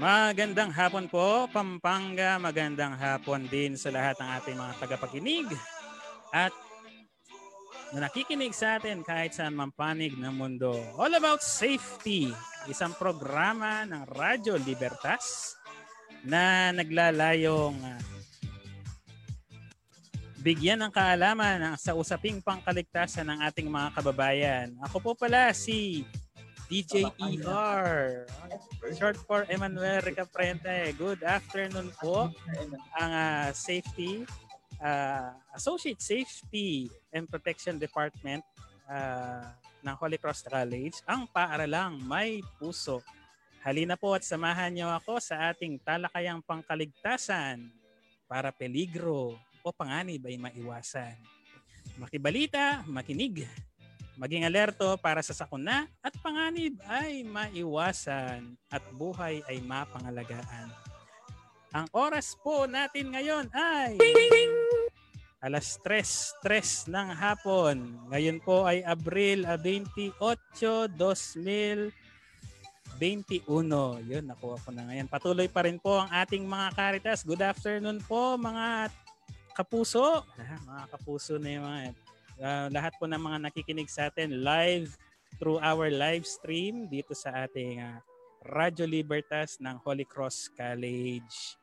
Magandang hapon po, Pampanga. Magandang hapon din sa lahat ng ating mga tagapakinig at na nakikinig sa atin kahit saan man panig ng mundo. All About Safety, isang programa ng Radyo Libertas na naglalayong uh, bigyan ng kaalaman sa usaping pangkaligtasan ng ating mga kababayan. Ako po pala si DJ ER. Short for Emmanuel Ricaprente. Good afternoon po. Ang uh, safety, uh, Associate Safety and Protection Department uh, ng Holy Cross College, ang paaralang may puso. Halina po at samahan niyo ako sa ating talakayang pangkaligtasan para peligro o panganib ay maiwasan. Makibalita, makinig, Maging alerto para sa sakuna at panganib ay maiwasan at buhay ay mapangalagaan. Ang oras po natin ngayon ay alas 3, 3 ng hapon. Ngayon po ay Abril 28, 2021. Yun, nakuha ko na ngayon. Patuloy pa rin po ang ating mga karitas. Good afternoon po mga kapuso. Ah, mga kapuso na yung mga uh, lahat po ng mga nakikinig sa atin live through our live stream dito sa ating uh, Radyo Libertas ng Holy Cross College.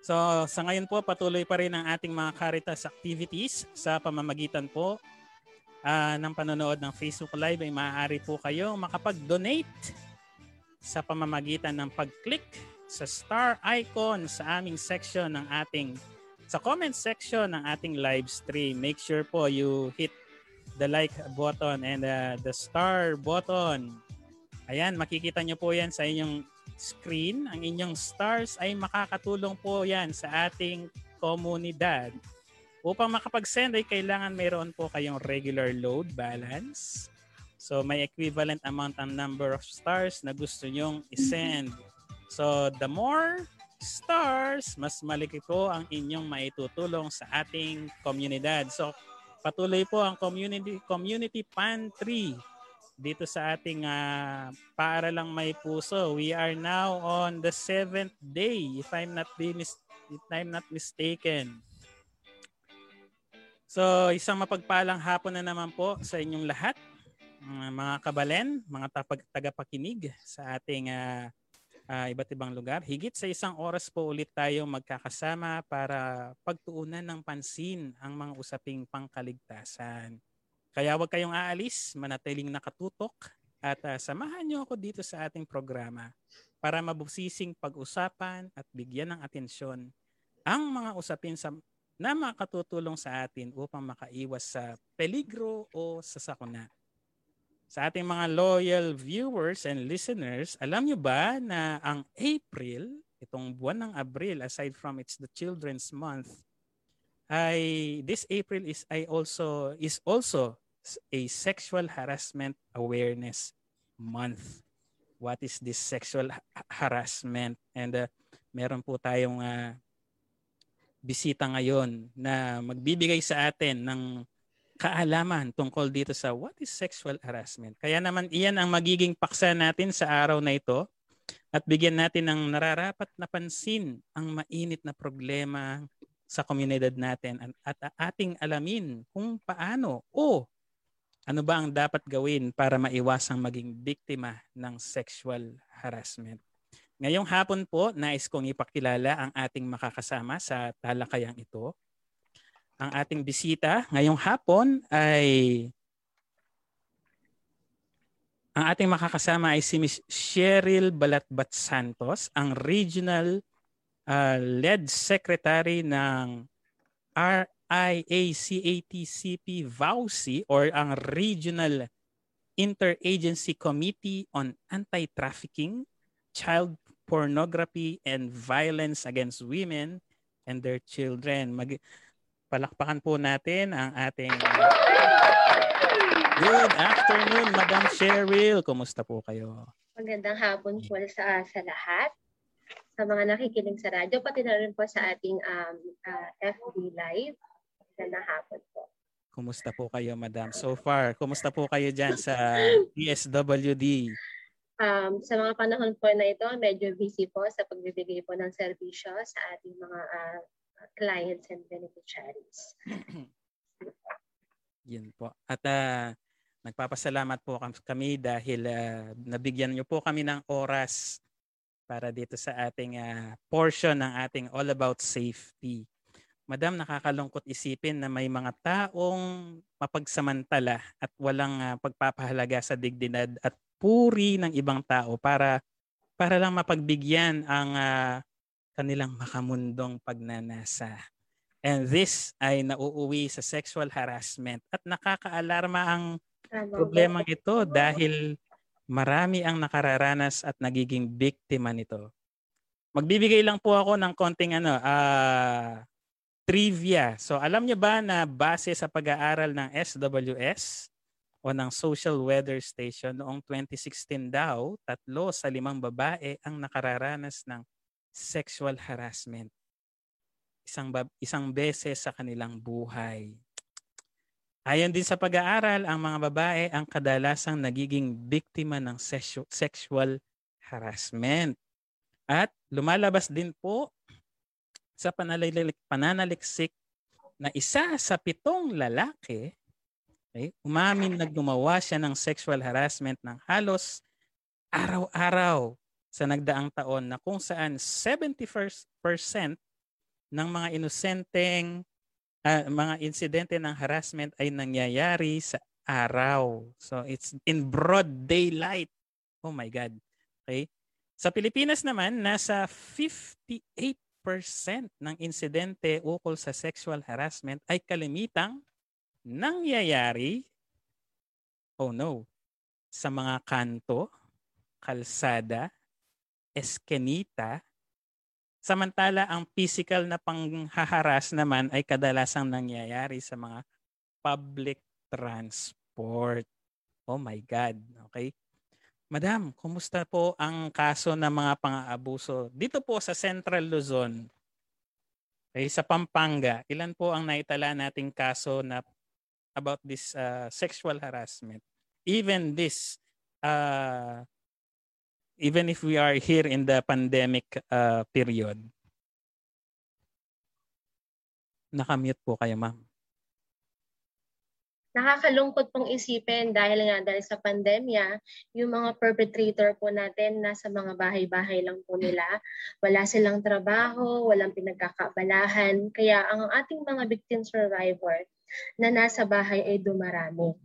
So sa ngayon po patuloy pa rin ang ating mga Caritas activities sa pamamagitan po uh, ng panonood ng Facebook Live ay maaari po kayong makapag-donate sa pamamagitan ng pag-click sa star icon sa aming section ng ating sa comment section ng ating live stream, make sure po you hit the like button and uh, the star button. Ayan, makikita nyo po yan sa inyong screen. Ang inyong stars ay makakatulong po yan sa ating komunidad. Upang makapag-send ay kailangan mayroon po kayong regular load balance. So may equivalent amount ang number of stars na gusto nyong isend. So the more stars, mas malaki po ang inyong maitutulong sa ating komunidad. So patuloy po ang community community pantry dito sa ating uh, paaralang may puso. We are now on the seventh day if I'm not mis- if I'm not mistaken. So isang mapagpalang hapon na naman po sa inyong lahat mga kabalen, mga tagapakinig sa ating uh, uh, iba't ibang lugar. Higit sa isang oras po ulit tayo magkakasama para pagtuunan ng pansin ang mga usaping pangkaligtasan. Kaya huwag kayong aalis, manatiling nakatutok at uh, samahan niyo ako dito sa ating programa para mabusising pag-usapan at bigyan ng atensyon ang mga usapin sa na makatutulong sa atin upang makaiwas sa peligro o sa sakuna. Sa ating mga loyal viewers and listeners, alam nyo ba na ang April, itong buwan ng Abril, aside from it's the Children's Month, ay this April is I also is also a sexual harassment awareness month. What is this sexual harassment? And uh, meron po tayong uh, bisita ngayon na magbibigay sa atin ng kaalaman tungkol dito sa what is sexual harassment. Kaya naman iyan ang magiging paksa natin sa araw na ito at bigyan natin ng nararapat na pansin ang mainit na problema sa komunidad natin at ating alamin kung paano o ano ba ang dapat gawin para maiwasang maging biktima ng sexual harassment. Ngayong hapon po, nais kong ipakilala ang ating makakasama sa talakayang ito ang ating bisita ngayong hapon ay ang ating makakasama ay si Ms. Cheryl Balatbat Santos, ang Regional uh, Lead Secretary ng RIACATCP VAUSI or ang Regional Interagency Committee on Anti-Trafficking, Child Pornography and Violence Against Women and Their Children. Mag- palakpakan po natin ang ating Good afternoon, Madam Cheryl. Kumusta po kayo? Magandang hapon po sa, sa lahat. Sa mga nakikinig sa radyo, pati na rin po sa ating um, uh, FB Live. Magandang hapon po. Kumusta po kayo, Madam? So far, kumusta po kayo dyan sa PSWD? Um, sa mga panahon po na ito, medyo busy po sa pagbibigay po ng serbisyo sa ating mga uh, clients and beneficiaries. Yun po. At uh, nagpapasalamat po kami dahil uh, nabigyan niyo po kami ng oras para dito sa ating uh, portion ng ating All About Safety. Madam, nakakalungkot isipin na may mga taong mapagsamantala at walang uh, pagpapahalaga sa dignidad at puri ng ibang tao para para lang mapagbigyan ang uh, kanilang makamundong pagnanasa. And this ay nauuwi sa sexual harassment at nakakaalarma ang problemang ito dahil marami ang nakararanas at nagiging biktima nito. Magbibigay lang po ako ng konting ano, uh, trivia. So alam niyo ba na base sa pag-aaral ng SWS o ng Social Weather Station noong 2016 daw, tatlo sa limang babae ang nakararanas ng sexual harassment. Isang isang beses sa kanilang buhay. Ayon din sa pag-aaral, ang mga babae ang kadalasang nagiging biktima ng sexual harassment. At lumalabas din po sa pananaliksik, pananaliksik na isa sa pitong lalaki okay, umamin na gumawa siya ng sexual harassment ng halos araw-araw sa nagdaang taon na kung saan 71% ng mga inosenteng uh, mga insidente ng harassment ay nangyayari sa araw. So it's in broad daylight. Oh my God. Okay? Sa Pilipinas naman, nasa 58 ng insidente ukol sa sexual harassment ay kalimitang nangyayari, oh no, sa mga kanto, kalsada, eskenita, samantala ang physical na panghaharas naman ay kadalasang nangyayari sa mga public transport. Oh my God. Okay? Madam, kumusta po ang kaso ng mga pang-aabuso dito po sa Central Luzon? Okay, sa Pampanga, ilan po ang naitala nating kaso na about this uh, sexual harassment? Even this uh, even if we are here in the pandemic uh, period. Nakamute po kayo, ma'am nakakalungkot pong isipin dahil nga dahil sa pandemya, yung mga perpetrator po natin nasa mga bahay-bahay lang po nila. Wala silang trabaho, walang pinagkakabalahan. Kaya ang ating mga victim survivor na nasa bahay ay dumarami.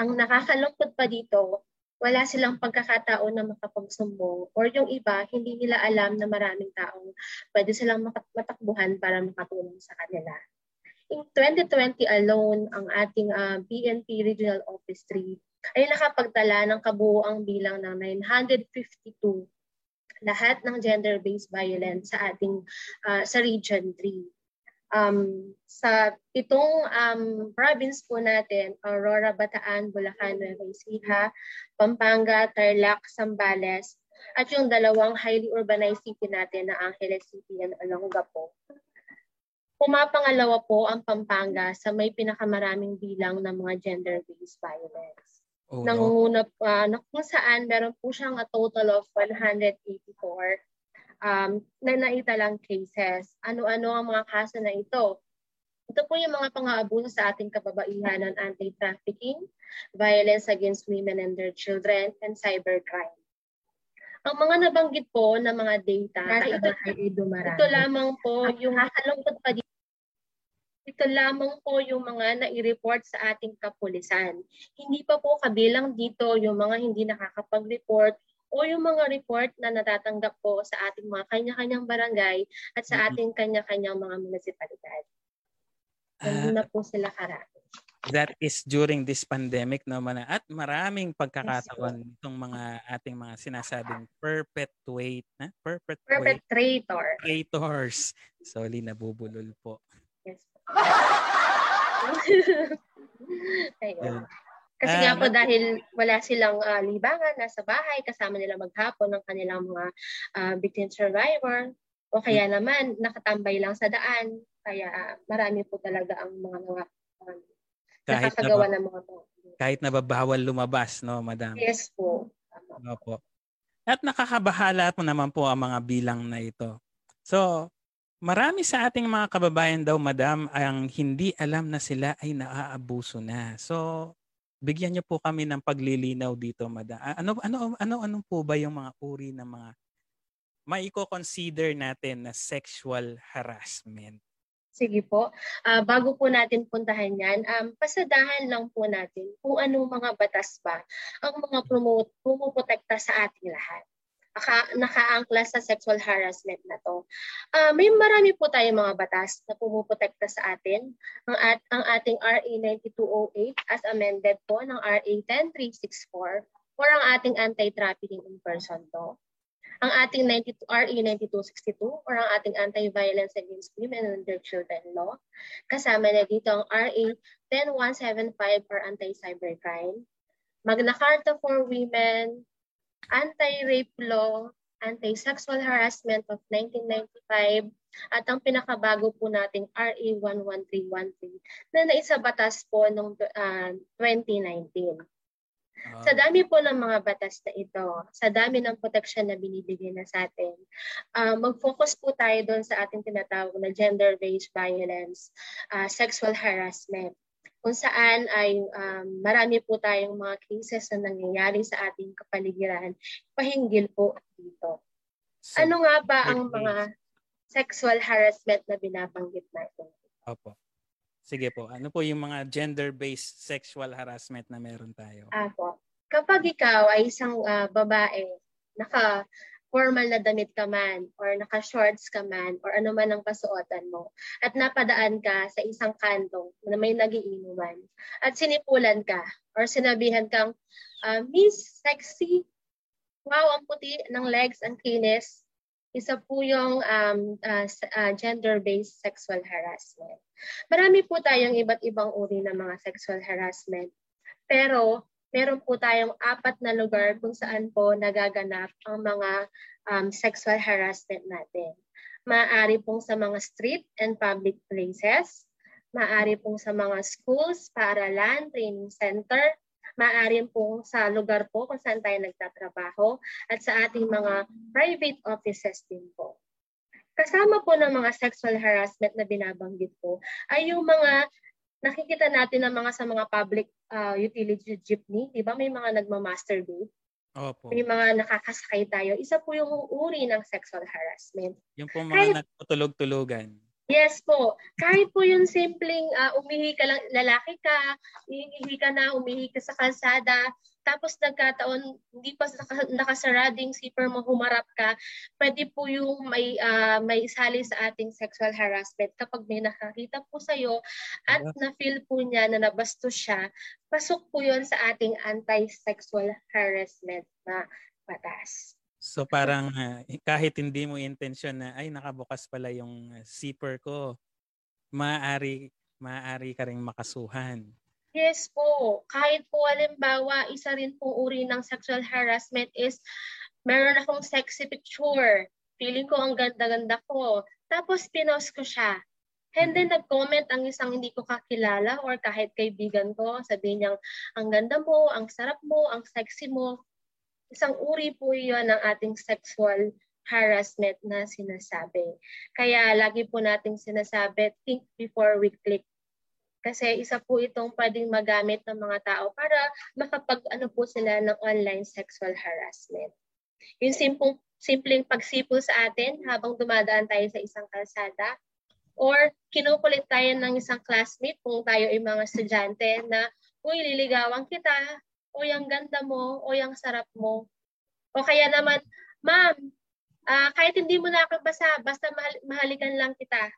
Ang nakakalungkot pa dito, wala silang pagkakataon na makapagsumbong or yung iba, hindi nila alam na maraming taong pwede silang matakbuhan para makatulong sa kanila. In 2020 alone, ang ating uh, ah, BNP Regional Office 3 ay nakapagtala ng kabuoang bilang ng 952 lahat ng gender-based violence sa ating uh, sa Region 3. Um, sa pitong um, province po natin, Aurora, Bataan, Bulacan, Nueva Ecija, Pampanga, Tarlac, Zambales, at yung dalawang highly urbanized city natin na Angeles City and Olongapo Pumapangalawa po ang Pampanga sa may pinakamaraming bilang ng mga gender-based violence. Oh, Nangunguna no? uh, na kung saan meron po siyang a total of 184 um, na naitalang cases. Ano-ano ang mga kaso na ito? Ito po yung mga pang-aabuso sa ating kababaihan ng anti-trafficking, violence against women and their children, and cybercrime. Ang mga nabanggit po na mga data, na ito, ito lamang po yung nakalungkot pa dito ito lamang po yung mga nai-report sa ating kapulisan. Hindi pa po kabilang dito yung mga hindi nakakapag-report o yung mga report na natatanggap po sa ating mga kanya-kanyang barangay at sa ating kanya-kanyang mga munisipalidad. Hindi uh, na po sila karami. That is during this pandemic naman at maraming pagkakataon itong mga ating mga sinasabing perpetuate na perpetuate perpetrator. Perpetrators. Sorry, nabubulol po. Ayun. Kasi uh, nga po dahil wala silang uh, libangan, nasa bahay, kasama nila maghapon ng kanilang mga uh, victim survivor, o kaya hmm. naman nakatambay lang sa daan. Kaya marami po talaga ang mga mga um, kahit nakakagawa na, ng mga Kahit nababawal lumabas, no, madam? Yes po. Tama. Opo. At nakakabahala po naman po ang mga bilang na ito. So, marami sa ating mga kababayan daw, madam, ang hindi alam na sila ay naaabuso na. So, bigyan niyo po kami ng paglilinaw dito, madam. Ano ano ano ano po ba yung mga uri ng mga maiko-consider natin na sexual harassment? Sige po. Uh, bago po natin puntahan yan, um, pasadahan lang po natin kung anong mga batas ba ang mga promote, pumuprotekta sa ating lahat nakaangkla sa sexual harassment na to. Uh, may marami po tayong mga batas na pumuprotekta sa atin. Ang, at, ang ating RA 9208 as amended po ng RA 10364 or ang ating anti-trafficking in person to. Ang ating 92, RA 9262 or ang ating anti-violence against women and their children law. Kasama na dito ang RA 10175 or anti-cybercrime. Magna Carta for Women, anti-rape law, anti-sexual harassment of 1995, at ang pinakabago po nating RA 11313 na naisabatas po noong uh, 2019. Uh, sa dami po ng mga batas na ito, sa dami ng protection na binibigay na sa atin, uh, mag-focus po tayo doon sa ating tinatawag na gender-based violence, uh, sexual harassment kung saan ay um, marami po tayong mga cases na nangyayari sa ating kapaligiran, pahinggil po dito. Ano nga ba ang mga sexual harassment na binabanggit natin? Opo. Sige po. Ano po yung mga gender-based sexual harassment na meron tayo? Apo. Kapag ikaw ay isang uh, babae, naka formal na damit ka man or naka-shorts ka man or ano man ang kasuotan mo at napadaan ka sa isang kanto na may nagiinuman at sinipulan ka or sinabihan kang uh, Miss Sexy, wow, ang puti ng legs, ang kinis, isa po yung um, uh, uh, gender-based sexual harassment. Marami po tayong iba't ibang uri ng mga sexual harassment. Pero meron po tayong apat na lugar kung saan po nagaganap ang mga um, sexual harassment natin. Maaari pong sa mga street and public places, maaari pong sa mga schools, paaralan, training center, maaari pong sa lugar po kung saan tayo nagtatrabaho at sa ating mga private offices din po. Kasama po ng mga sexual harassment na binabanggit po ay yung mga nakikita natin ng mga sa mga public uh, utility jeepney, di ba? May mga nagma-masturbate. Opo. May mga nakakasakay tayo. Isa po yung uri ng sexual harassment. Yung po mga Kahit, nagtutulog-tulugan. Yes po. Kahit po yung simpleng uh, umihi ka lang, lalaki ka, ihihi ka na, umihi ka sa kalsada, tapos nagkataon, hindi pa naka, nakasarading zipper mo, humarap ka, pwede po yung may, uh, may isali sa ating sexual harassment kapag may nakakita po sa'yo at na-feel po niya na nabastos siya, pasok po yun sa ating anti-sexual harassment na batas. So parang uh, kahit hindi mo intention na ay nakabukas pala yung zipper ko, maaari maaari ka ring makasuhan. Yes po. Kahit po halimbawa, isa rin pong uri ng sexual harassment is meron akong sexy picture. Feeling ko ang ganda-ganda ko. Tapos pinost ko siya. And then nag-comment ang isang hindi ko kakilala or kahit kaibigan ko, sabi niya, ang ganda mo, ang sarap mo, ang sexy mo. Isang uri po yun ng ating sexual harassment na sinasabi. Kaya lagi po nating sinasabi, think before we click. Kasi isa po itong pwedeng magamit ng mga tao para makapag ano po sila ng online sexual harassment. Yung simpleng, simpleng pagsipol sa atin habang dumadaan tayo sa isang kalsada or kinukulit tayo ng isang classmate kung tayo ay mga estudyante na, uy, liligawan kita, o yung ganda mo, o yung sarap mo. O kaya naman, ma'am, uh, kahit hindi mo nakabasa, basta mahal- mahalikan lang kita.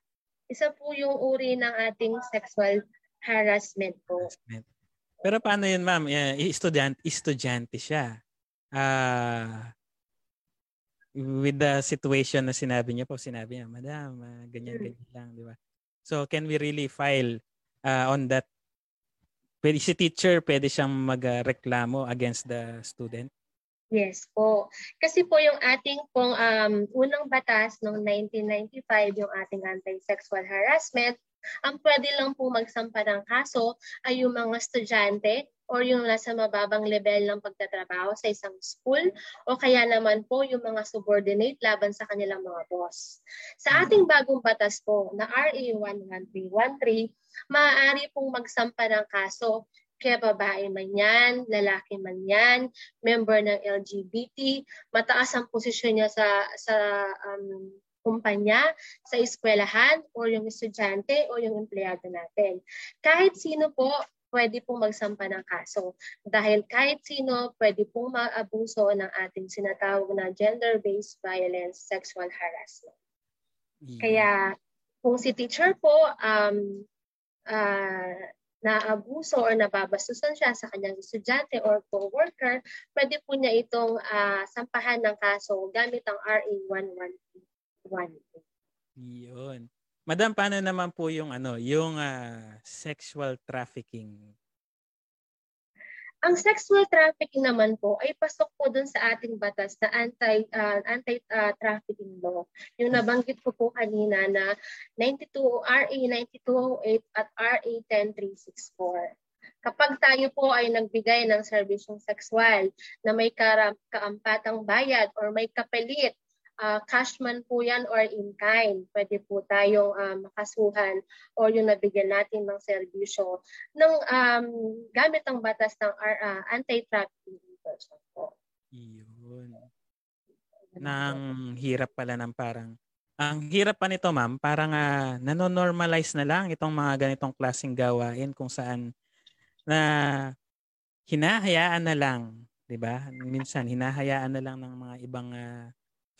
Isa po yung uri ng ating sexual harassment po. Pero paano yun, ma'am? Uh, estudyante, estudyante siya. Uh, with the situation na sinabi niya po, sinabi niya, Madam, uh, ganyan, hmm. ganyan lang, di ba? So, can we really file uh, on that pwede si teacher, pwede siyang magreklamo against the student? Yes po. Kasi po yung ating pong um, unang batas noong 1995, yung ating anti-sexual harassment, ang pwede lang po magsampa ng kaso ay yung mga estudyante or yung nasa mababang level ng pagtatrabaho sa isang school o kaya naman po yung mga subordinate laban sa kanilang mga boss. Sa ating bagong batas po na RA 11313, maaari pong magsampa ng kaso kaya babae man yan, lalaki man yan, member ng LGBT, mataas ang posisyon niya sa sa um, kumpanya, sa eskwelahan, o yung estudyante, o yung empleyado natin. Kahit sino po, pwede pong magsampa ng kaso. Dahil kahit sino, pwede pong maabuso ng ating sinatawag na gender-based violence, sexual harassment. Yeah. Kaya kung si teacher po um, uh, naabuso or nababastusan siya sa kanyang estudyante or co-worker, pwede po niya itong uh, sampahan ng kaso gamit ang RA 111. Yun. Madam, paano naman po yung ano, yung uh, sexual trafficking? Ang sexual trafficking naman po ay pasok po dun sa ating batas na anti uh, anti uh, trafficking law. Yung nabanggit ko po kanina na 92 RA 9208 at RA 10364. Kapag tayo po ay nagbigay ng serbisyong sexual na may kaampatang bayad or may kapalit uh, cash man po yan or in kind. Pwede po tayong uh, makasuhan or yung nabigyan natin ng serbisyo ng um, gamit ang batas ng uh, anti-trafficking person po. Yun. Nang hirap pala ng parang ang hirap pa nito ma'am, parang uh, nanonormalize na lang itong mga ganitong klaseng gawain kung saan na hinahayaan na lang, 'di ba? Minsan hinahayaan na lang ng mga ibang uh,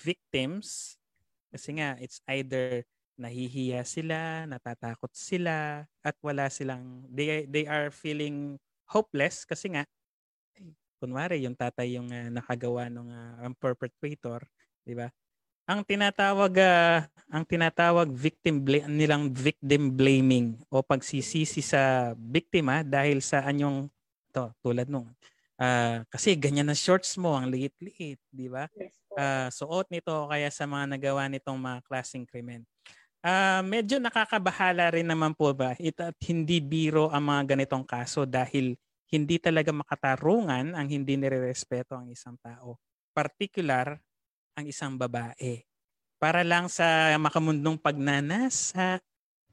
victims kasi nga it's either nahihiya sila, natatakot sila at wala silang they they are feeling hopeless kasi nga kunwari yung tatay yung uh, nakagawa ng uh, ang perpetrator, di ba? Ang tinatawag uh, ang tinatawag victim bl- nilang victim blaming o pagsisisi sa biktima dahil sa anyong to tulad nung uh, kasi ganyan na shorts mo ang liit-liit, di ba? Yes uh, suot nito kaya sa mga nagawa nitong mga klaseng krimen. Uh, medyo nakakabahala rin naman po ba ito at hindi biro ang mga ganitong kaso dahil hindi talaga makatarungan ang hindi nirerespeto ang isang tao. Particular ang isang babae. Para lang sa makamundong pagnanasa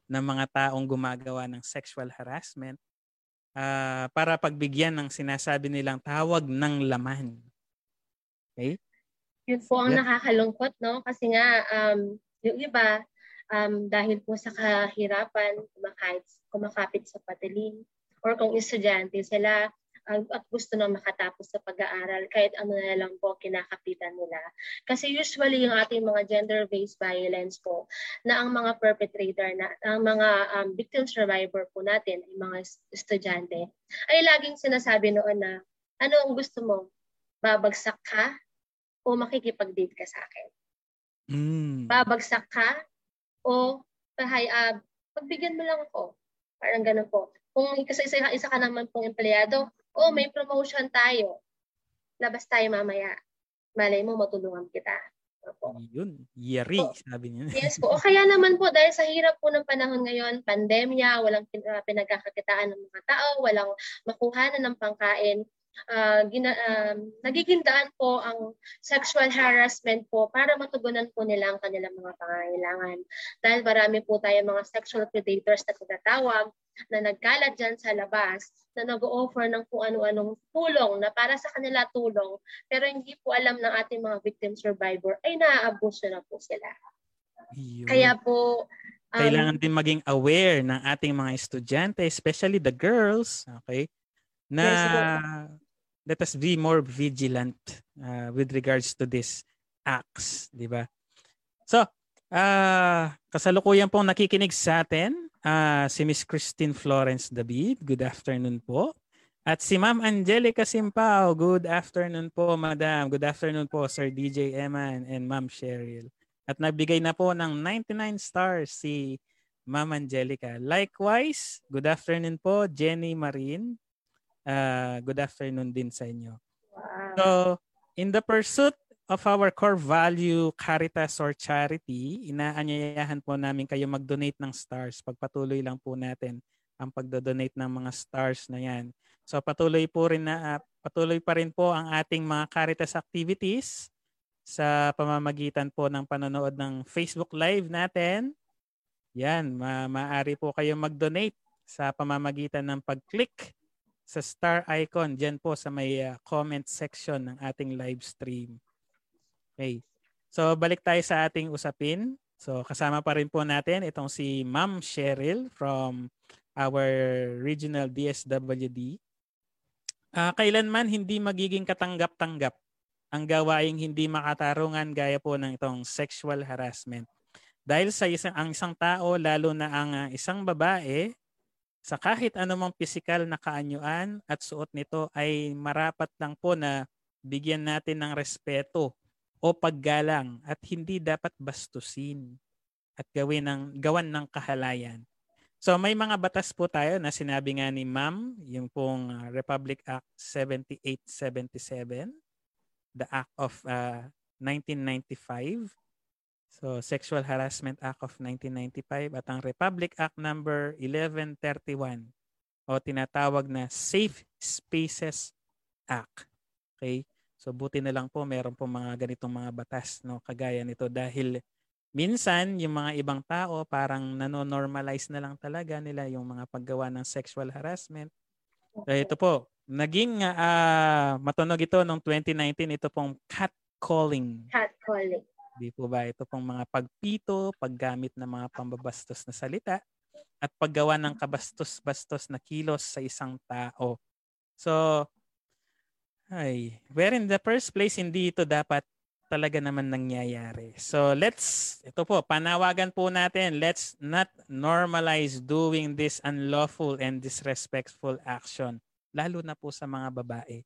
ng mga taong gumagawa ng sexual harassment uh, para pagbigyan ng sinasabi nilang tawag ng laman. Okay? Yun po ang yeah. nakakalungkot, no? Kasi nga, um, yung iba, um, dahil po sa kahirapan, kumakait, kumakapit sa patilin, or kung estudyante sila, uh, at gusto nang makatapos sa pag-aaral, kahit ano na lang po kinakapitan nila. Kasi usually yung ating mga gender-based violence po, na ang mga perpetrator, na ang mga um, victim survivor po natin, ay mga estudyante, ay laging sinasabi noon na, ano ang gusto mo? Babagsak ka? O makikipag-date ka sa akin. Mm. Babagsak ka o pahay, uh, pagbigyan mo lang ako. Parang ganun po. Kung isa, isa, isa ka naman pong empleyado, o may promotion tayo. Labas tayo mamaya. Malay mo, matulungan kita. Opo. Yun, yari, o, sabi niya. yes po. O kaya naman po, dahil sa hirap po ng panahon ngayon, pandemya, walang pinagkakakitaan ng mga tao, walang makuha na ng pangkain, uh, gina, uh, nagiging daan po ang sexual harassment po para matugunan po nila ang kanilang mga pangangailangan. Dahil marami po tayo mga sexual predators na tinatawag na nagkalat dyan sa labas na nag-offer ng kung ano-anong tulong na para sa kanila tulong pero hindi po alam ng ating mga victim survivor ay naaabuso na po sila. Yun. Kaya po um, kailangan din maging aware ng ating mga estudyante, especially the girls, okay? Na yes, let us be more vigilant uh, with regards to this acts, di ba? So, uh, kasalukuyan pong nakikinig sa atin uh, si Miss Christine Florence David. Good afternoon po. At si Ma'am Angelica Simpao. Good afternoon po, Madam. Good afternoon po, Sir DJ Eman and Ma'am Cheryl. At nagbigay na po ng 99 stars si Ma'am Angelica. Likewise, good afternoon po, Jenny Marin. Uh, good afternoon din sa inyo. Wow. So, in the pursuit of our core value, caritas or charity, inaanyayahan po namin kayo mag-donate ng stars. Pagpatuloy lang po natin ang pagdo-donate ng mga stars na yan. So patuloy po rin na uh, patuloy pa rin po ang ating mga Caritas activities sa pamamagitan po ng panonood ng Facebook Live natin. Yan, ma maaari po kayo mag-donate sa pamamagitan ng pag-click sa star icon diyan po sa may uh, comment section ng ating live stream. Okay. So balik tayo sa ating usapin. So kasama pa rin po natin itong si Ma'am Cheryl from our regional DSWD. Uh, ah, kailanman hindi magiging katanggap-tanggap ang gawaing hindi makatarungan gaya po ng itong sexual harassment. Dahil sa isang, ang isang tao, lalo na ang uh, isang babae, sa kahit anumang pisikal na kaanyuan at suot nito ay marapat lang po na bigyan natin ng respeto o paggalang at hindi dapat bastusin at gawin ng gawan ng kahalayan. So may mga batas po tayo na sinabi nga ni Ma'am, yung pong uh, Republic Act 7877, the Act of uh, 1995 So, Sexual Harassment Act of 1995 at ang Republic Act number 1131 o tinatawag na Safe Spaces Act. Okay? So, buti na lang po meron po mga ganitong mga batas no kagaya nito dahil minsan yung mga ibang tao parang nano-normalize na lang talaga nila yung mga paggawa ng sexual harassment. So, ito po, naging uh, matunog ito noong 2019 ito pong catcalling. Catcalling. Di po ba ito pong mga pagpito, paggamit ng mga pambabastos na salita at paggawa ng kabastos-bastos na kilos sa isang tao. So, ay, where in the first place, hindi ito dapat talaga naman nangyayari. So let's, ito po, panawagan po natin, let's not normalize doing this unlawful and disrespectful action, lalo na po sa mga babae.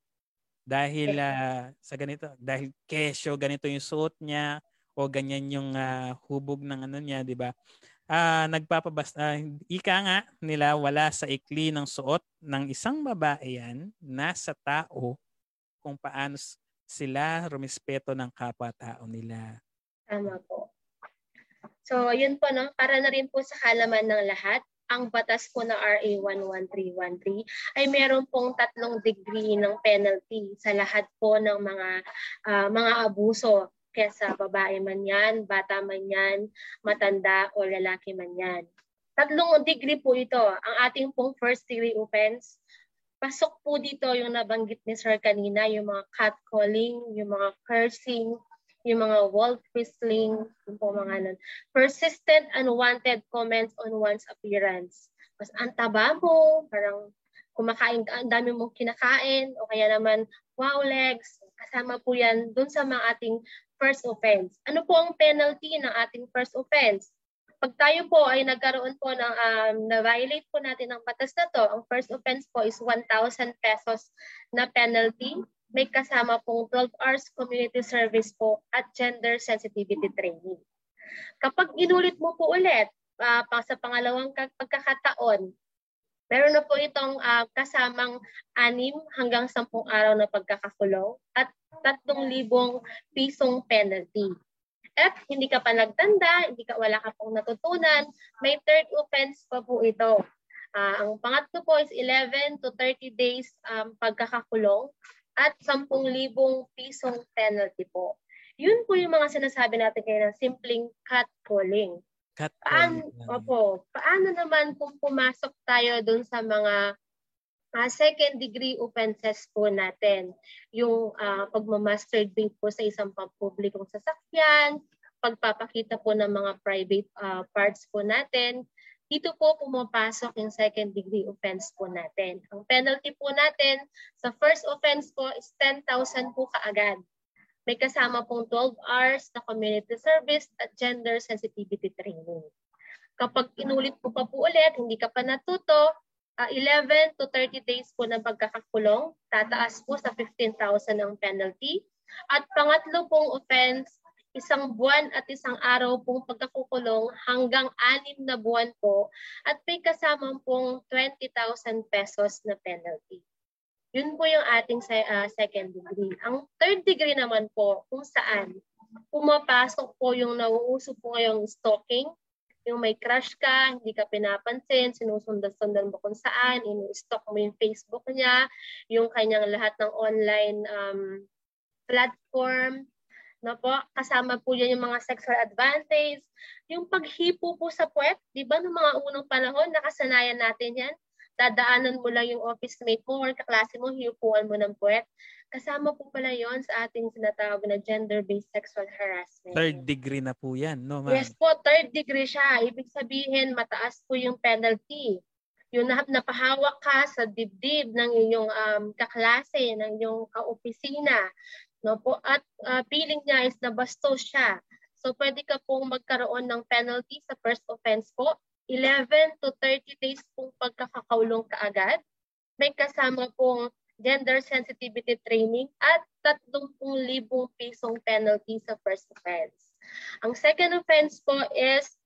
Dahil uh, sa ganito, dahil kesyo, ganito yung suot niya, o ganyan yung uh, hubog ng ano niya, 'di ba? Uh, nagpapabas uh, ika nga nila wala sa ikli ng suot ng isang babae yan nasa tao kung paano sila rumispeto ng kapwa-tao nila. Tama po. So, yun po, no? para na rin po sa halaman ng lahat, ang batas po na RA 11313 ay meron pong tatlong degree ng penalty sa lahat po ng mga uh, mga abuso kaya sa babae man yan, bata man yan, matanda o lalaki man yan. Tatlong degree po ito. Ang ating pong first degree offense, pasok po dito yung nabanggit ni Sir kanina, yung mga catcalling, yung mga cursing, yung mga wolf whistling, yung po mga nun. Persistent unwanted comments on one's appearance. Mas antaba mo, parang kumakain ka, ang dami mong kinakain, o kaya naman, wow legs, kasama po yan dun sa mga ating first offense. Ano po ang penalty ng ating first offense? Pag tayo po ay nagkaroon po ng um, na-violate po natin ng batas na to, ang first offense po is 1,000 pesos na penalty. May kasama pong 12 hours community service po at gender sensitivity training. Kapag inulit mo po ulit uh, sa pangalawang pagkakataon, meron na po itong uh, kasamang anim hanggang sampung araw na pagkakakulong at 3,000 pisong penalty. At hindi ka pa nagtanda, hindi ka wala ka pong natutunan, may third offense pa po ito. Uh, ang pangatlo po is 11 to 30 days um, pagkakakulong at 10,000 pisong penalty po. Yun po yung mga sinasabi natin kayo ng simpleng catcalling. Catcalling. Paano, opo, paano naman kung pumasok tayo dun sa mga uh, second degree offenses po natin. Yung uh, pagmamasturbate po sa isang pampublikong sasakyan, pagpapakita po ng mga private uh, parts po natin, dito po pumapasok yung second degree offense po natin. Ang penalty po natin sa first offense po is 10,000 po kaagad. May kasama pong 12 hours na community service at gender sensitivity training. Kapag inulit po pa po ulit, hindi ka pa natuto, uh, ah, 11 to 30 days po ng pagkakakulong. Tataas po sa 15,000 ang penalty. At pangatlo pong offense, isang buwan at isang araw pong pagkakukulong hanggang anim na buwan po at may kasama pong 20,000 pesos na penalty. Yun po yung ating uh, second degree. Ang third degree naman po kung saan pumapasok po yung nauuso po ngayong stalking, Yung may crush ka, hindi ka pinapansin, sinusundan-sundan mo kung saan, ini-stalk mo yung Facebook niya, yung kanyang lahat ng online um, platform, no po, kasama po yan yung mga sexual advantage, yung paghipo po sa puwet, di ba, noong mga unang panahon, nakasanayan natin yan, dadaanan mo lang yung office mate mo or kaklase mo, hiupuan mo ng puwet. Kasama po pala yon sa ating sinatawag na gender-based sexual harassment. Third degree na po yan, no ma'am? Yes po, third degree siya. Ibig sabihin, mataas po yung penalty. Yung napahawak ka sa dibdib ng inyong um, kaklase, ng inyong kaopisina. No po? At uh, feeling niya is nabastos siya. So pwede ka pong magkaroon ng penalty sa first offense po. 11 to 30 days pong pagkakakulong kaagad. May kasama pong gender sensitivity training at 30,000 pisong penalty sa first offense. Ang second offense po is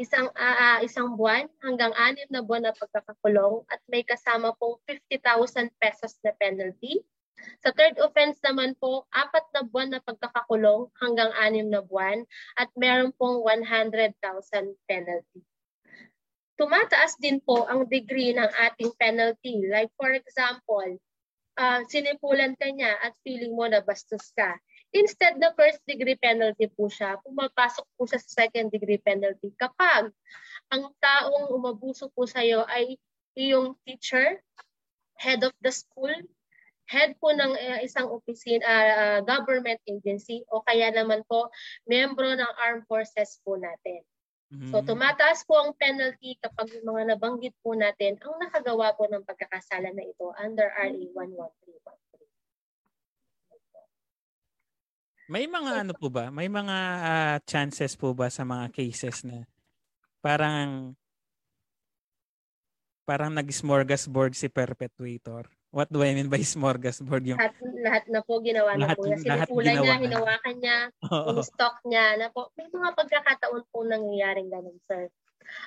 isang uh, isang buwan hanggang anim na buwan na pagkakakulong at may kasama pong 50,000 pesos na penalty. Sa third offense naman po, apat na buwan na pagkakakulong hanggang anim na buwan at meron pong 100,000 penalty tumataas din po ang degree ng ating penalty. Like for example, uh, sinipulan ka niya at feeling mo na bastos ka. Instead na first degree penalty po siya, pumapasok po siya sa second degree penalty kapag ang taong umabuso po sa iyo ay iyong teacher, head of the school, head po ng uh, isang opisina, uh, uh, government agency o kaya naman po membro ng armed forces po natin. Mm-hmm. So tumataas po ang penalty kapag yung mga nabanggit po natin ang nakagawa po ng pagkakasala na ito under RA 11313. May mga ano po ba? May mga uh, chances po ba sa mga cases na parang parang nag-smorgasbord si perpetuator? What do I mean by smorgasbord? Yung... Lahat, lahat na po ginawa lahat, na po. Sinipulan niya, hinawakan niya, oh, yung stock niya. Na po. May mga pagkakataon po nangyayaring ganun, sir.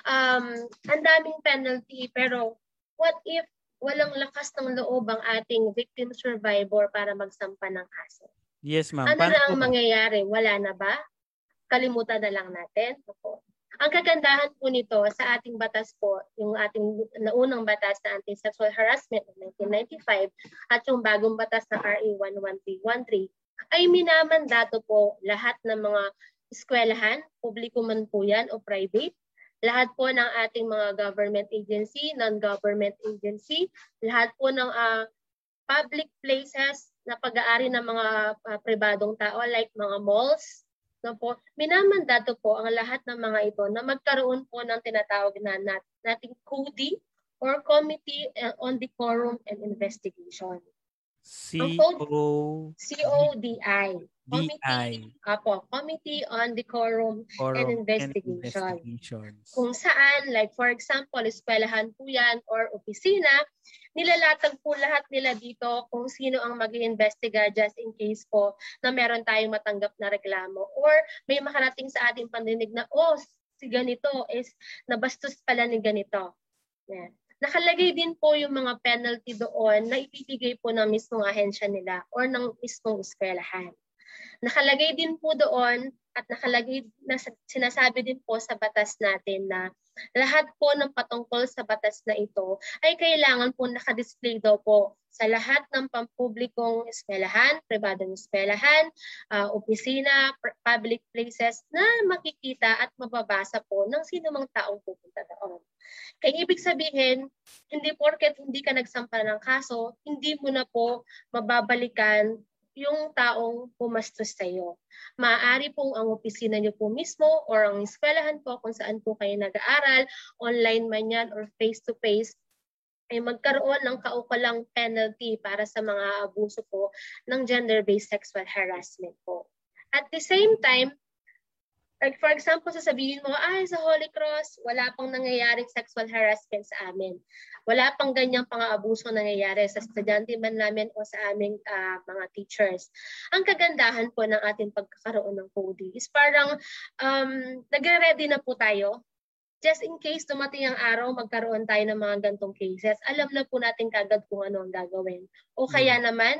Um, ang daming penalty, pero what if walang lakas ng loob ang ating victim survivor para magsampa ng kaso? Yes, ma'am. Ano Paano na ang mangyayari? Wala na ba? Kalimutan na lang natin? Opo. Ang kagandahan po nito sa ating batas po, yung ating naunang batas na anti-sexual harassment ng 1995 at yung bagong batas na RA 11313 ay minamandato po lahat ng mga eskwelahan, publiko man po yan o private, lahat po ng ating mga government agency, non-government agency, lahat po ng uh, public places na pag-aari ng mga uh, pribadong tao like mga malls, no po, minamandato po ang lahat ng mga ito na magkaroon po ng tinatawag na nat, nating CODI or Committee on Decorum and Investigation. C-O... C-O-D-I. Committee, apo, Committee on Decorum Forum and Investigation. And Kung saan, like for example, eskwelahan po yan or opisina, nilalatag po lahat nila dito kung sino ang mag iimbestiga just in case po na meron tayong matanggap na reklamo or may makarating sa ating pandinig na, oh, si ganito is nabastos pala ni ganito. Yan. Nakalagay din po yung mga penalty doon na ibibigay po ng mismong ahensya nila or ng mismong eskwelahan. Nakalagay din po doon at nakalagay na sinasabi din po sa batas natin na lahat po ng patungkol sa batas na ito ay kailangan po nakadisplay daw po sa lahat ng pampublikong eskwelahan, pribadong eskwelahan, uh, opisina, public places na makikita at mababasa po ng sino mang taong pupunta doon. Kaya ibig sabihin, hindi porket hindi ka nagsampa ng kaso, hindi mo na po mababalikan yung taong pumastos sa iyo. Maaari pong ang opisina niyo po mismo or ang eskwelahan po kung saan po kayo nag-aaral, online man yan or face-to-face, ay magkaroon ng kaukalang penalty para sa mga abuso po ng gender-based sexual harassment po. At the same time, Like for example, sasabihin mo, ay sa Holy Cross, wala pang nangyayaring sexual harassment sa amin. Wala pang ganyang pang-aabuso nangyayari sa estudyante man namin o sa aming uh, mga teachers. Ang kagandahan po ng ating pagkakaroon ng CODI is parang um, nagre-ready na po tayo just in case dumating ang araw magkaroon tayo ng mga gantong cases, alam na po natin kagad kung ano ang gagawin. O kaya hmm. naman,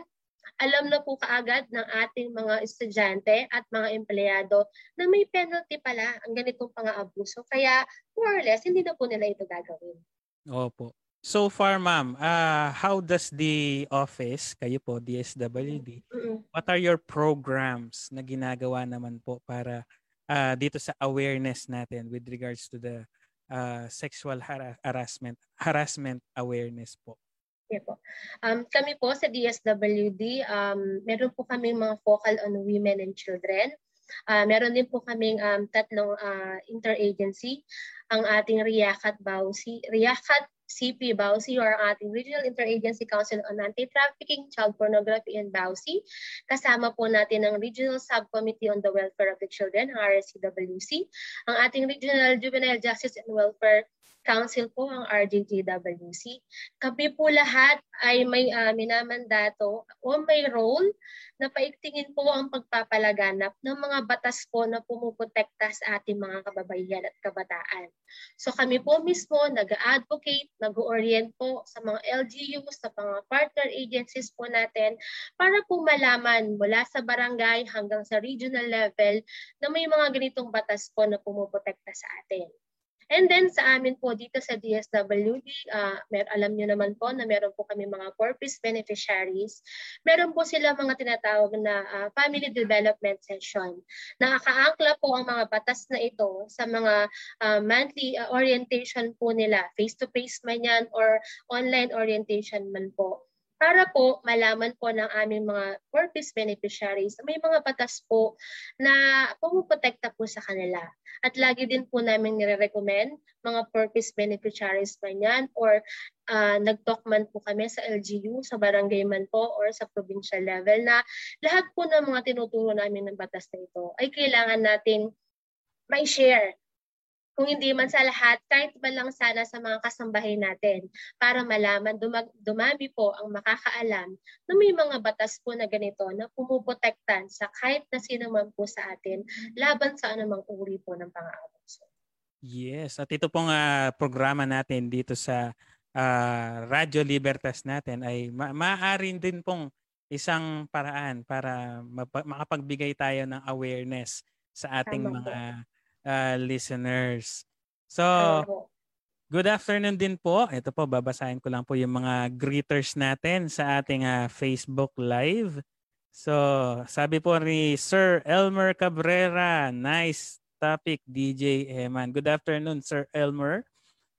alam na po kaagad ng ating mga estudyante at mga empleyado na may penalty pala ang ganitong pang-aabuso. Kaya more or less, hindi na po nila ito gagawin. Opo. So far, ma'am, uh, how does the office, kayo po, DSWD, mm-hmm. what are your programs na ginagawa naman po para uh, dito sa awareness natin with regards to the uh, sexual har- harassment harassment awareness po? Yeah po. Um, kami po sa DSWD, um, meron po kaming mga focal on women and children. Uh, meron din po kaming um, tatlong uh, interagency. Ang ating RIACAT BAUSI, RIACAT CP BAUSI or ang ating Regional Interagency Council on Anti-Trafficking, Child Pornography and BAUSI. Kasama po natin ang Regional Subcommittee on the Welfare of the Children, RSCWC. Ang ating Regional Juvenile Justice and Welfare Council po ang RJTWC. Kami po lahat ay may uh, minamandato o may role na paigtingin po ang pagpapalaganap ng mga batas po na pumuprotekta sa ating mga kababaihan at kabataan. So kami po mismo nag-advocate, nag-orient po sa mga LGUs, sa mga partner agencies po natin para po malaman mula sa barangay hanggang sa regional level na may mga ganitong batas po na pumuprotekta sa atin. And then sa amin po dito sa DSWD, uh, ah, mer alam niyo naman po na meron po kami mga purpose beneficiaries. Meron po sila mga tinatawag na uh, family development session. Nakakaangkla po ang mga batas na ito sa mga uh, monthly uh, orientation po nila, face-to-face man yan or online orientation man po para po malaman po ng aming mga purpose beneficiaries may mga batas po na pumuprotekta po sa kanila. At lagi din po namin nire-recommend mga purpose beneficiaries man yan or uh, nag-talk man po kami sa LGU, sa barangay man po or sa provincial level na lahat po ng mga tinuturo namin ng batas na ito ay kailangan nating may share kung hindi man sa lahat, kahit ba lang sana sa mga kasambahay natin para malaman, dumag- dumami po ang makakaalam na may mga batas po na ganito na pumuprotektan sa kahit na sino man po sa atin laban sa anumang uri po ng pang-aabuso. Yes, at ito pong uh, programa natin dito sa uh, Radyo Libertas natin ay ma- maaari din pong isang paraan para map- makapagbigay tayo ng awareness sa ating Tama mga po uh, listeners. So, good afternoon din po. Ito po, babasahin ko lang po yung mga greeters natin sa ating uh, Facebook Live. So, sabi po ni Sir Elmer Cabrera, nice topic DJ Eman. Good afternoon, Sir Elmer.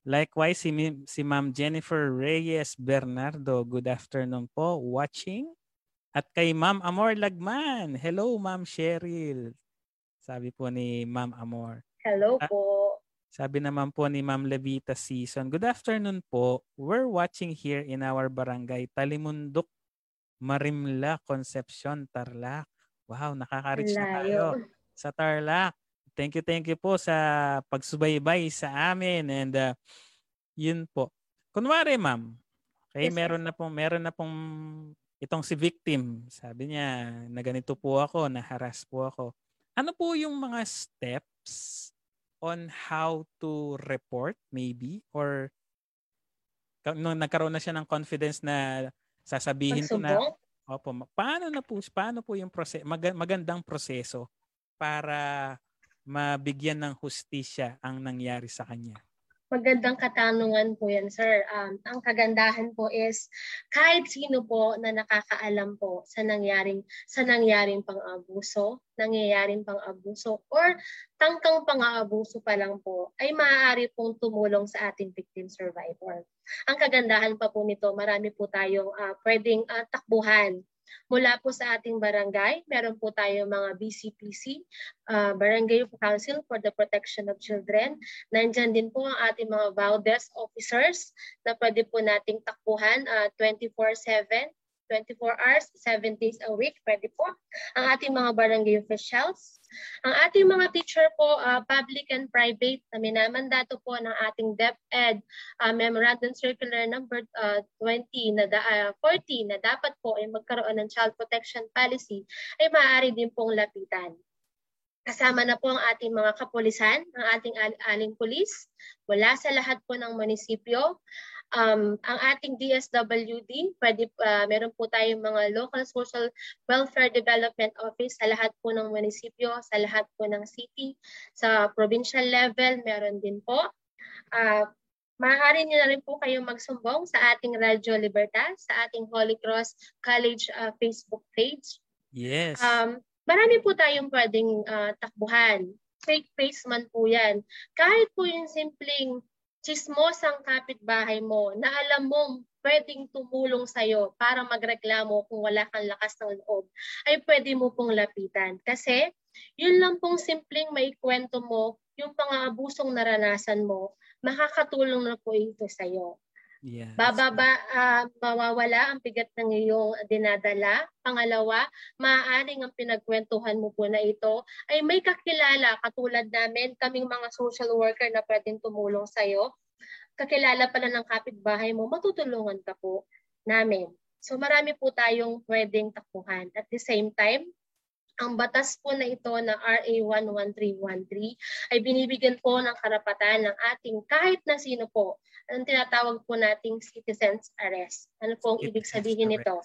Likewise, si, si Ma'am Jennifer Reyes Bernardo, good afternoon po, watching. At kay Ma'am Amor Lagman, hello Ma'am Cheryl. Sabi po ni Ma'am Amor. Hello ah, po. Sabi naman po ni Ma'am Levita Season. Good afternoon po. We're watching here in our barangay Talimundok, Marimla, Concepcion, Tarlac. Wow, nakaka-reach na tayo sa Tarlac. Thank you, thank you po sa pagsubaybay sa amin and uh, yun po. Kunwari, ma'am, okay, yes, meron na pong meron na pong itong si victim. Sabi niya, na ganito po ako, na-harass po ako. Ano po yung mga steps on how to report maybe or nung nagkaroon na siya ng confidence na sasabihin ko na Opo, paano na po paano po yung proseso magandang proseso para mabigyan ng hustisya ang nangyari sa kanya? Magandang katanungan po yan, sir. Um, ang kagandahan po is kahit sino po na nakakaalam po sa nangyaring sa nangyaring pang-abuso, nangyayaring pang-abuso or tangkang pang-aabuso pa lang po ay maaari pong tumulong sa ating victim survivor. Ang kagandahan pa po nito, marami po tayong uh, pwedeng uh, takbuhan Mula po sa ating barangay, meron po tayo mga BCPC, uh, Barangay Council for the Protection of Children. Nandyan din po ang ating mga VAUDES officers na pwede po nating takbuhan uh, 24-7 24 hours, 7 days a week, pwede po. Ang ating mga barangay officials, ang ating mga teacher po, uh, public and private, na minamandato po ng ating DepEd uh, Memorandum Circular number uh, 20 na da, uh, 40 na dapat po ay magkaroon ng child protection policy ay maaari din pong lapitan. Kasama na po ang ating mga kapulisan, ang ating aling pulis, mula sa lahat po ng munisipyo, Um, ang ating DSWD, pwede, uh, meron po tayong mga local social welfare development office sa lahat po ng munisipyo, sa lahat po ng city. Sa provincial level, meron din po. Uh, Maaari niyo na rin po kayong magsumbong sa ating Radyo Libertad, sa ating Holy Cross College uh, Facebook page. Yes. Um, marami po tayong pwedeng uh, takbuhan. Fake face man po yan. Kahit po yung simpleng chismosang kapitbahay mo na alam mo pwedeng tumulong sa'yo para magreklamo kung wala kang lakas ng loob, ay pwede mo pong lapitan. Kasi yun lang pong simpleng maikwento mo yung pang-aabusong naranasan mo makakatulong na po ito sa iyo. Yes. Bababa, uh, mawawala ang bigat ng iyong dinadala. Pangalawa, maaaring ang pinagkwentuhan mo po na ito ay may kakilala katulad namin, kaming mga social worker na pwedeng tumulong sa iyo. Kakilala pala ng kapitbahay mo, matutulungan ka po namin. So marami po tayong pwedeng takbuhan. At the same time, ang batas po na ito na RA 11313 ay binibigyan po ng karapatan ng ating kahit na sino po ang tinatawag po nating citizen's arrest. Ano po ang ibig sabihin nito?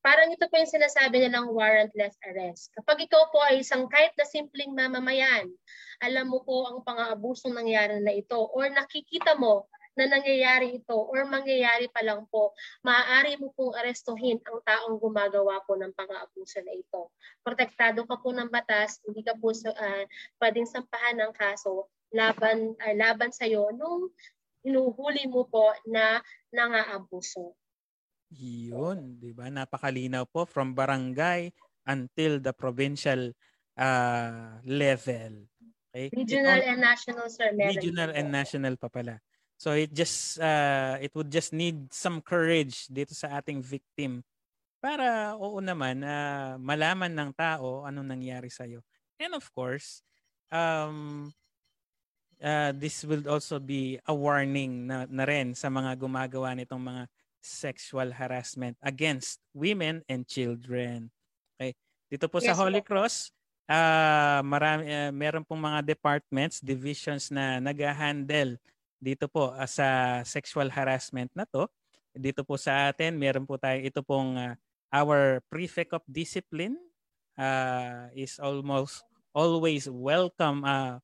Parang ito po yung sinasabi nilang warrantless arrest. Kapag ikaw po ay isang kahit na simpleng mamamayan, alam mo po ang pang-aabusong nangyari na ito or nakikita mo na nangyayari ito or mangyayari pa lang po, maaari mo pong arestuhin ang taong gumagawa po ng pang-aabuso na ito. Protektado ka po ng batas, hindi ka po uh, pwedeng sampahan ng kaso laban uh, laban sa iyo nung hinuhuli mo po na nangaabuso. Yun, 'di ba? Napakalinaw po from barangay until the provincial uh, level. Okay? Regional Ito, and national, sir. Regional and national pa pala. So it just uh, it would just need some courage dito sa ating victim para oo naman uh, malaman ng tao anong nangyari sa iyo. And of course, um uh, this will also be a warning na, na rin sa mga gumagawa nitong mga sexual harassment against women and children. Okay. Dito po yes, sa Holy Cross, uh, marami uh, meron pong mga departments, divisions na nag-handle dito po uh, sa sexual harassment na to. Dito po sa atin, meron po tayo ito pong uh, our prefect of discipline uh, is almost always welcome uh,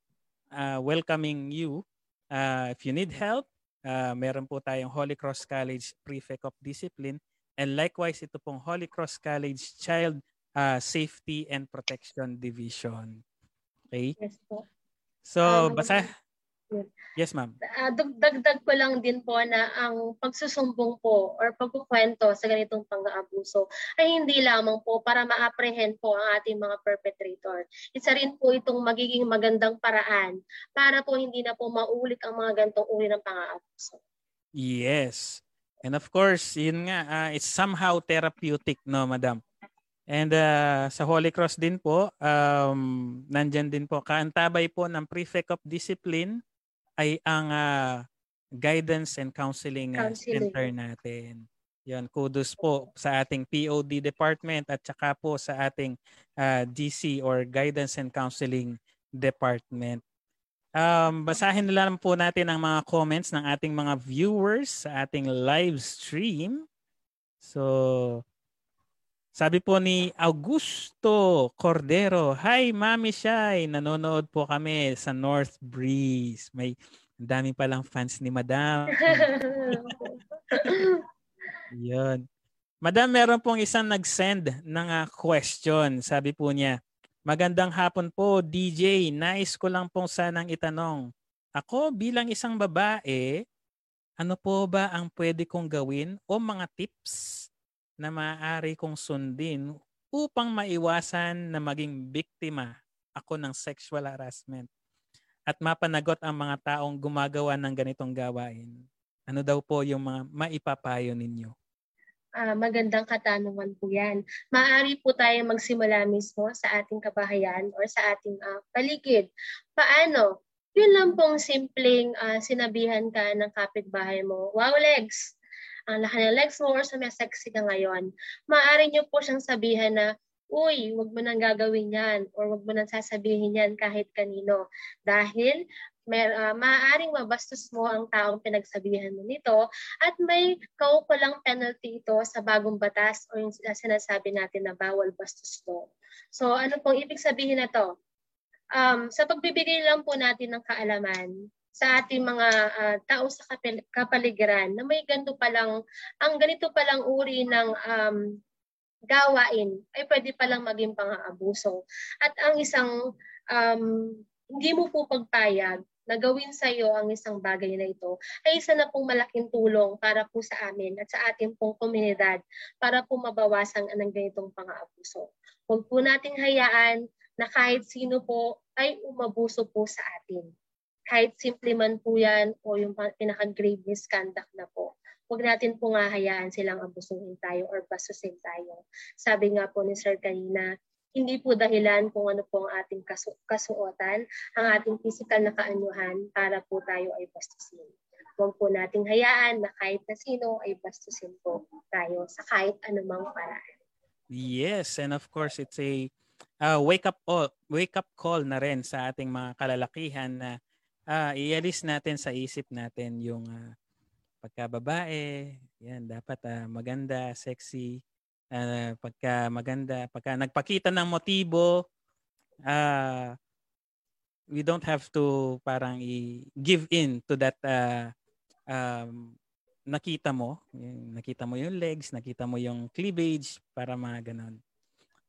uh, welcoming you uh, if you need help. Uh, meron po tayong Holy Cross College Prefect of Discipline and likewise ito pong Holy Cross College Child uh, Safety and Protection Division. Okay? Yes po. So, um, basa Yes, ma'am. Uh, dagdag ko lang din po na ang pagsusumbong po or pagkukwento sa ganitong pang-aabuso ay hindi lamang po para ma-apprehend po ang ating mga perpetrator. Isa rin po itong magiging magandang paraan para po hindi na po maulit ang mga ganitong uri ng pang-aabuso. Yes. And of course, yun nga, uh, it's somehow therapeutic, no, madam? And uh, sa Holy Cross din po, um, nandyan din po, kaantabay po ng Prefect of Discipline, ay ang uh, guidance and counseling, uh, counseling center natin. Yan, kudos po sa ating POD department at saka po sa ating uh, GC or Guidance and Counseling Department. Um, basahin na lang po natin ang mga comments ng ating mga viewers sa ating live stream. So, sabi po ni Augusto Cordero, Hi Mami Shai, nanonood po kami sa North Breeze. May dami palang fans ni Madam. Yun. Madam, meron pong isang nag-send ng uh, question. Sabi po niya, Magandang hapon po, DJ. Nice ko lang pong sanang itanong. Ako bilang isang babae, ano po ba ang pwede kong gawin o mga tips na maaari kong sundin upang maiwasan na maging biktima ako ng sexual harassment at mapanagot ang mga taong gumagawa ng ganitong gawain? Ano daw po yung mga maipapayo ninyo? Uh, magandang katanungan po yan. Maaari po tayo magsimula mismo sa ating kabahayan or sa ating uh, paligid. Paano? Yun lang pong simpleng uh, sinabihan ka ng kapitbahay mo, wow legs, ang laki ng legs mo or sa sexy ka ngayon, maaari niyo po siyang sabihan na, uy, wag mo nang gagawin yan or wag mo nang sasabihin yan kahit kanino. Dahil May, uh, maaaring mabastos mo ang taong pinagsabihan mo nito at may kaukulang penalty ito sa bagong batas o yung sinasabi natin na bawal bastos law. So ano pong ibig sabihin na to? Um, sa pagbibigay lang po natin ng kaalaman sa ating mga uh, tao sa kapaligiran na may ganito palang, ang ganito palang uri ng um, gawain ay pwede palang maging pang-aabuso. At ang isang um, hindi mo po pagpayag na gawin sa iyo ang isang bagay na ito ay isa na pong malaking tulong para po sa amin at sa ating pong komunidad para po mabawasan ang ganitong pang-aabuso. Huwag po nating hayaan na kahit sino po ay umabuso po sa atin. Kahit simple man po yan o yung pinaka-grave misconduct na po. Huwag natin po nga hayaan silang abusuhin tayo or basusin tayo. Sabi nga po ni Sir kanina, hindi po dahilan kung ano po ang ating kasu- kasuotan, ang ating physical na kaanyuhan para po tayo ay bastusin. Huwag po nating hayaan na kahit na sino ay bastusin po tayo sa kahit anumang paraan. Yes, and of course it's a uh, wake up call, wake up call na rin sa ating mga kalalakihan na uh, ialis natin sa isip natin yung uh, pagkababae, yan dapat uh, maganda, sexy, uh, pagka maganda, pagka nagpakita ng motibo, uh, we don't have to parang i-give in to that uh, um, nakita mo, yung, nakita mo yung legs, nakita mo yung cleavage para mga ganun.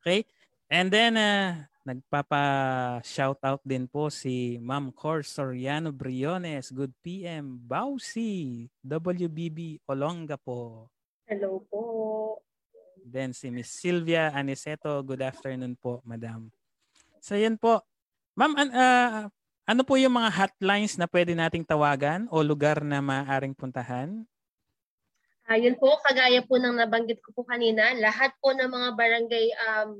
Okay? And then uh, nagpapa-shout out din po si Ma'am Cor Soriano Briones, Good PM, Bausi, WBB Olonga po. Hello po. Then si Miss Sylvia Aniseto, good afternoon po, madam. So yan po. Ma'am, uh, ano po yung mga hotlines na pwede nating tawagan o lugar na maaaring puntahan? Ayun po, kagaya po ng nabanggit ko po kanina, lahat po ng mga barangay um,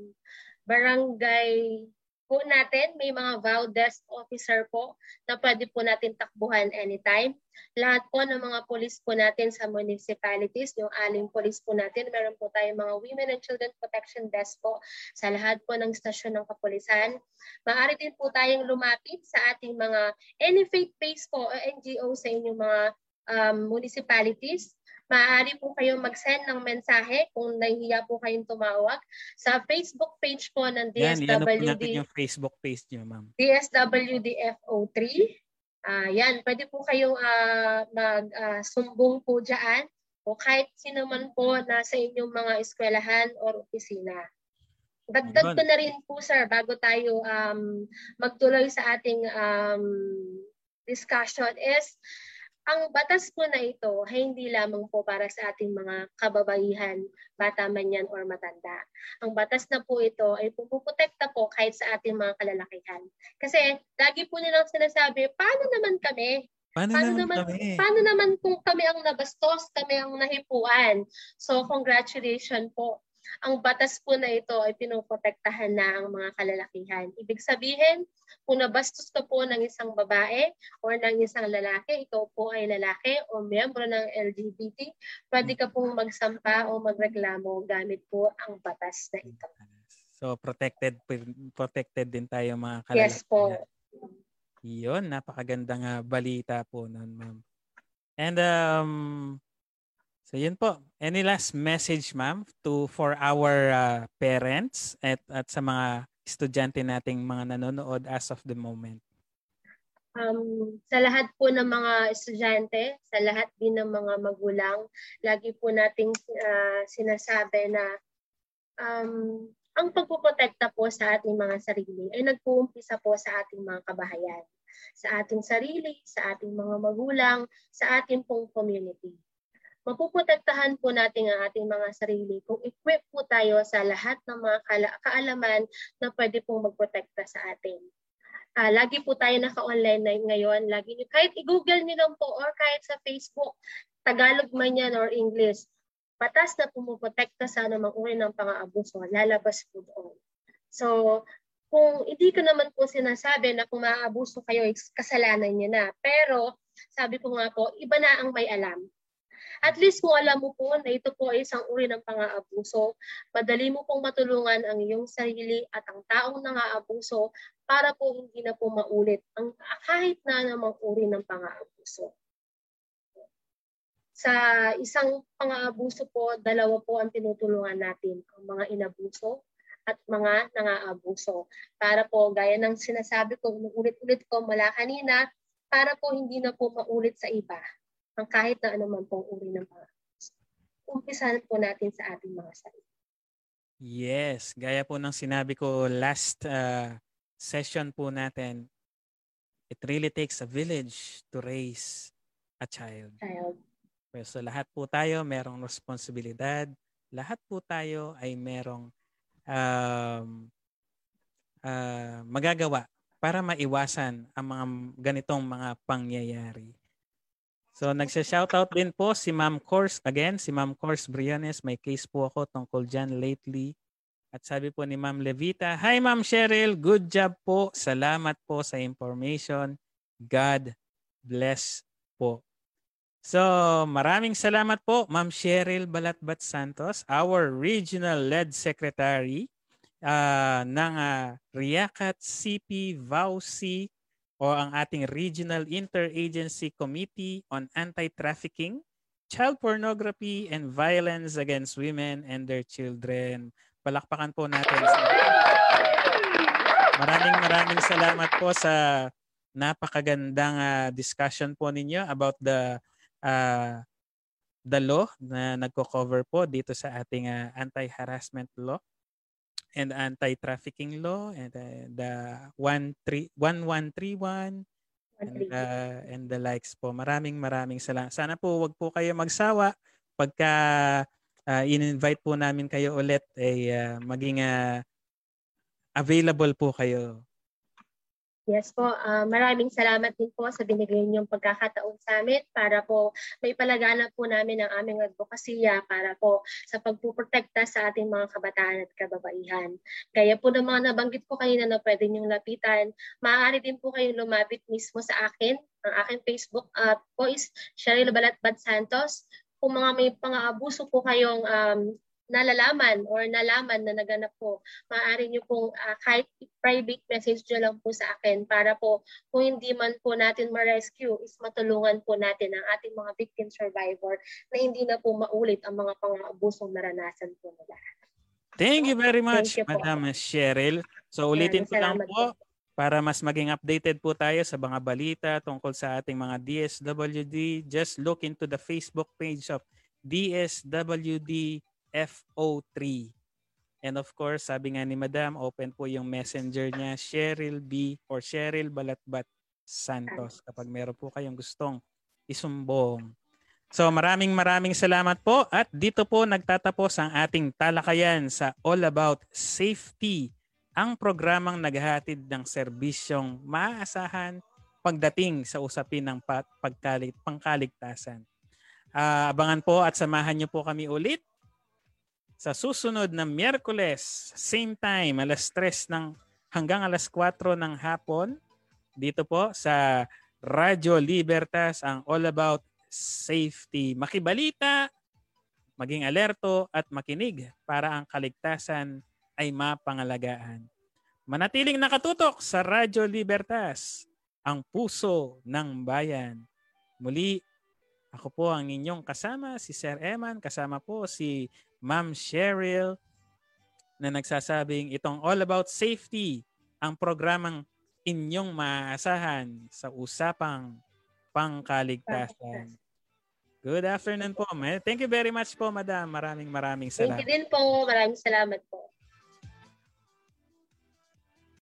barangay po natin, may mga VAU desk officer po na pwede po natin takbuhan anytime. Lahat po ng mga police po natin sa municipalities, yung aling police po natin, meron po tayong mga Women and Children Protection Desk po sa lahat po ng stasyon ng kapulisan. Maaari din po tayong lumapit sa ating mga any faith-based po o NGO sa inyong mga um, municipalities Maaari po kayong mag-send ng mensahe kung nahihiya po kayong tumawag sa Facebook page po ng DSWD. Yan, yan natin yung Facebook page niyo, ma'am. DSWDFO3. Uh, yan, pwede po kayong uh, mag-sumbong uh, po dyan o kahit sino man po nasa inyong mga eskwelahan o opisina. Dagdag ko na rin po sir bago tayo um, magtuloy sa ating um, discussion is ang batas po na ito ay hindi lamang po para sa ating mga kababaihan, bata man yan or matanda. Ang batas na po ito ay pupuprotekta po kahit sa ating mga kalalakihan. Kasi lagi po nilang sinasabi, paano naman kami? Paano, paano naman, naman kami? Paano naman kung kami ang nabastos, kami ang nahipuan? So congratulations po ang batas po na ito ay pinoprotektahan na ang mga kalalakihan. Ibig sabihin, kung nabastos ka po ng isang babae o ng isang lalaki, ikaw po ay lalaki o miyembro ng LGBT, pwede ka pong magsampa o magreklamo gamit po ang batas na ito. So protected protected din tayo mga kalalakihan. Yes po. Iyon, napakagandang uh, balita po noon, ma'am. And um, So yun po. Any last message ma'am to for our uh, parents at at sa mga estudyante nating mga nanonood as of the moment? Um, sa lahat po ng mga estudyante, sa lahat din ng mga magulang, lagi po nating uh, sinasabi na um, ang pagpoprotekta po sa ating mga sarili ay nag-uumpisa po sa ating mga kabahayan, sa ating sarili, sa ating mga magulang, sa ating pong community mapuprotektahan po natin ang ating mga sarili kung equip po tayo sa lahat ng mga kaalaman na pwede pong magprotekta sa atin. Uh, lagi po tayo naka-online na ngayon. Lagi nyo, kahit i-google nyo lang po or kahit sa Facebook, Tagalog man yan or English, batas na pumuprotekta sa anumang uri ng pang-aabuso, lalabas po doon. So, kung hindi ko naman po sinasabi na kung maaabuso kayo, kasalanan niyo na. Pero, sabi ko nga po, iba na ang may alam. At least kung alam mo po na ito po ay isang uri ng pang-aabuso, madali mo pong matulungan ang iyong sarili at ang taong nang-aabuso para po hindi na po maulit ang kahit na namang uri ng pang-aabuso. Sa isang pang-aabuso po, dalawa po ang tinutulungan natin, ang mga inabuso at mga nangaabuso. Para po, gaya ng sinasabi ko, ulit-ulit ko mula kanina, para po hindi na po maulit sa iba ang kahit na anuman pong uri ng pang-aabuso. Umpisahan po natin sa ating mga sarili. Yes, gaya po ng sinabi ko last uh, session po natin, it really takes a village to raise a child. Child. So lahat po tayo merong responsibilidad. Lahat po tayo ay merong um, uh, magagawa para maiwasan ang mga ganitong mga pangyayari. So nagsha-shoutout din po si Ma'am Course again, si Ma'am Course Briones. May case po ako tungkol dyan lately. At sabi po ni Ma'am Levita, Hi Ma'am Cheryl, good job po. Salamat po sa information. God bless po. So, maraming salamat po, Ma'am Cheryl Balatbat Santos, our regional lead secretary uh, ng uh, RIACAT CP VAUC o ang ating Regional Interagency Committee on Anti-Trafficking, Child Pornography and Violence Against Women and Their Children. Palakpakan po natin. Maraming maraming salamat po sa napakagandang uh, discussion po ninyo about the uh, the law na nagko-cover po dito sa ating uh, anti-harassment law and anti-trafficking law and uh, the 1131 and, uh, and the likes po. Maraming maraming salamat. Sana po wag po kayo magsawa pagka uh, in-invite po namin kayo ulit ay uh, maging uh, available po kayo Yes po, uh, maraming salamat din po sa binigay niyong pagkakataon sa amin para po may palaganan po namin ang aming advokasya para po sa pagpuprotekta sa ating mga kabataan at kababaihan. Kaya po ng mga nabanggit ko kanina na pwede niyong lapitan, maaari din po kayong lumapit mismo sa akin. Ang aking Facebook uh, po is Cheryl Balatbad Santos. Kung mga may pang-aabuso po kayong um, nalalaman or nalaman na naganap po, maaari nyo pong uh, kahit private message nyo lang po sa akin para po kung hindi man po natin ma-rescue is matulungan po natin ang ating mga victim survivor na hindi na po maulit ang mga pang-abusong naranasan po nila. Thank you very much, you Madam po. Cheryl. So ulitin ko lang po para mas maging updated po tayo sa mga balita tungkol sa ating mga DSWD. Just look into the Facebook page of DSWD FO3. And of course, sabi nga ni Madam, open po yung messenger niya, Cheryl B or Cheryl Balatbat Santos kapag meron po kayong gustong isumbong. So maraming maraming salamat po at dito po nagtatapos ang ating talakayan sa All About Safety, ang programang naghahatid ng serbisyong maaasahan pagdating sa usapin ng pagkalit, pangkaligtasan. Uh, abangan po at samahan niyo po kami ulit sa susunod na Miyerkules, same time, alas 3 ng hanggang alas 4 ng hapon, dito po sa Radyo Libertas, ang All About Safety. Makibalita, maging alerto at makinig para ang kaligtasan ay mapangalagaan. Manatiling nakatutok sa Radyo Libertas, ang puso ng bayan. Muli, ako po ang inyong kasama, si Sir Eman, kasama po si Ma'am Cheryl na nagsasabing itong all about safety ang programang inyong maaasahan sa usapang pangkaligtasan. Good afternoon po. Thank you very much po, Madam. Maraming maraming salamat. Thank you din po. Maraming salamat po.